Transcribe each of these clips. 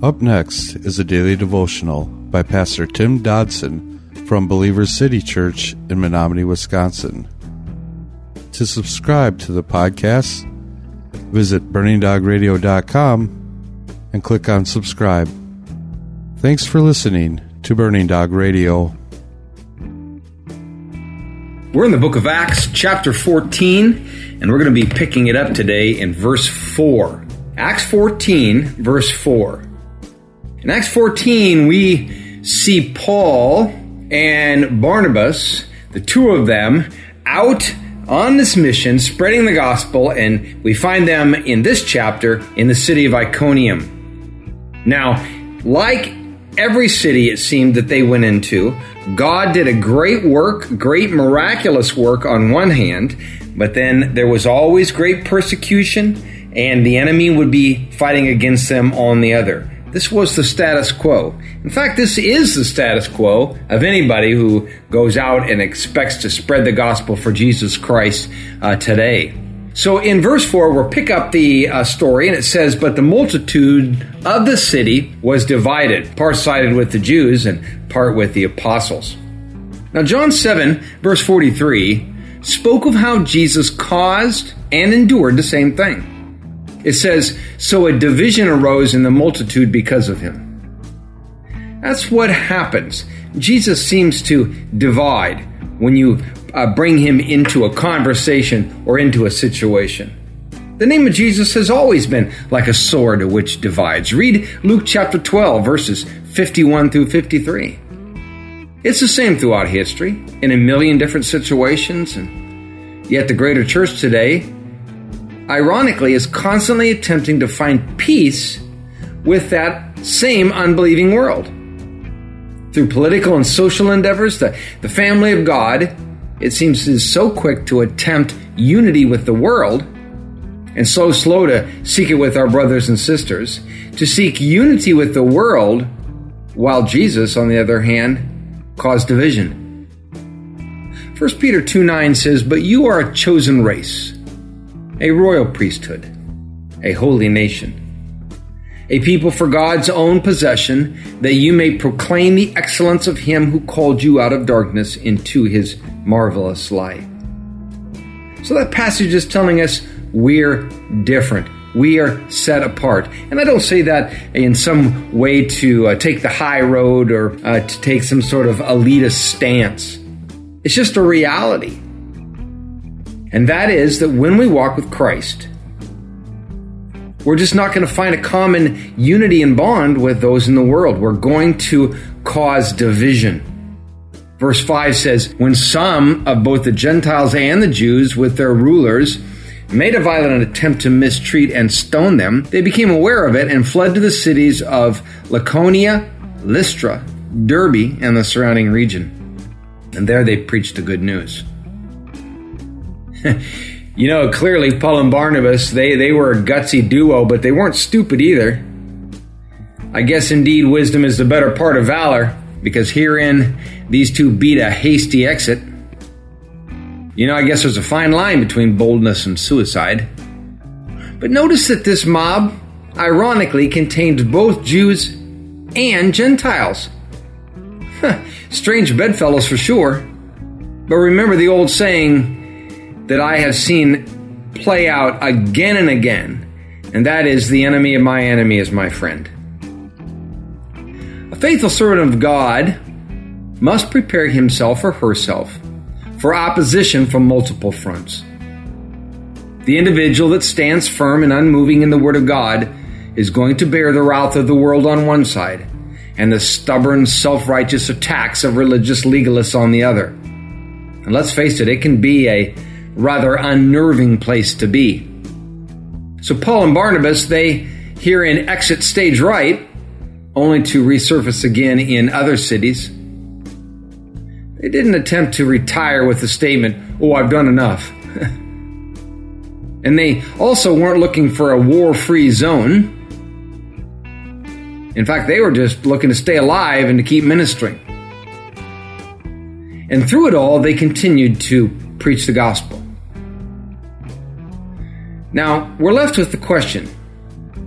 Up next is a daily devotional by Pastor Tim Dodson from Believers City Church in Menominee, Wisconsin. To subscribe to the podcast, visit burningdogradio.com and click on subscribe. Thanks for listening to Burning Dog Radio. We're in the book of Acts, chapter 14, and we're going to be picking it up today in verse 4. Acts 14, verse 4. In Acts 14, we see Paul and Barnabas, the two of them, out on this mission, spreading the gospel, and we find them in this chapter in the city of Iconium. Now, like every city it seemed that they went into, God did a great work, great miraculous work on one hand, but then there was always great persecution, and the enemy would be fighting against them on the other. This was the status quo. In fact, this is the status quo of anybody who goes out and expects to spread the gospel for Jesus Christ uh, today. So in verse 4, we'll pick up the uh, story, and it says, But the multitude of the city was divided, part sided with the Jews and part with the apostles. Now, John 7, verse 43, spoke of how Jesus caused and endured the same thing. It says, So a division arose in the multitude because of him. That's what happens. Jesus seems to divide when you uh, bring him into a conversation or into a situation. The name of Jesus has always been like a sword which divides. Read Luke chapter 12, verses 51 through 53. It's the same throughout history in a million different situations, and yet the greater church today ironically, is constantly attempting to find peace with that same unbelieving world. Through political and social endeavors, the, the family of God, it seems, is so quick to attempt unity with the world and so slow to seek it with our brothers and sisters, to seek unity with the world, while Jesus, on the other hand, caused division. 1 Peter 2 9 says, But you are a chosen race a royal priesthood, a holy nation, a people for God's own possession, that you may proclaim the excellence of Him who called you out of darkness into His marvelous light. So that passage is telling us we're different. We are set apart. And I don't say that in some way to uh, take the high road or uh, to take some sort of elitist stance. It's just a reality. And that is that when we walk with Christ, we're just not going to find a common unity and bond with those in the world. We're going to cause division. Verse 5 says, When some of both the Gentiles and the Jews with their rulers made a violent attempt to mistreat and stone them, they became aware of it and fled to the cities of Lycaonia, Lystra, Derbe, and the surrounding region. And there they preached the good news. you know, clearly Paul and Barnabas, they, they were a gutsy duo, but they weren't stupid either. I guess indeed wisdom is the better part of valor, because herein these two beat a hasty exit. You know, I guess there's a fine line between boldness and suicide. But notice that this mob, ironically, contained both Jews and Gentiles. Strange bedfellows for sure. But remember the old saying, that I have seen play out again and again, and that is the enemy of my enemy is my friend. A faithful servant of God must prepare himself or herself for opposition from multiple fronts. The individual that stands firm and unmoving in the Word of God is going to bear the wrath of the world on one side and the stubborn, self righteous attacks of religious legalists on the other. And let's face it, it can be a rather unnerving place to be. So Paul and Barnabas, they here in exit stage right, only to resurface again in other cities. They didn't attempt to retire with the statement, Oh, I've done enough. and they also weren't looking for a war free zone. In fact, they were just looking to stay alive and to keep ministering. And through it all, they continued to preach the gospel. Now, we're left with the question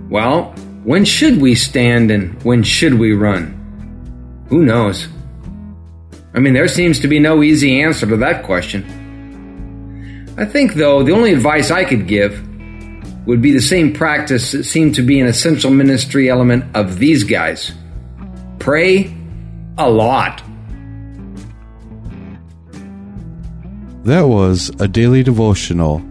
well, When should we stand and when should we run? Who knows? I mean, there seems to be no easy answer to that question. I think, though, the only advice I could give would be the same practice that seemed to be an essential ministry element of these guys pray a lot. That was a daily devotional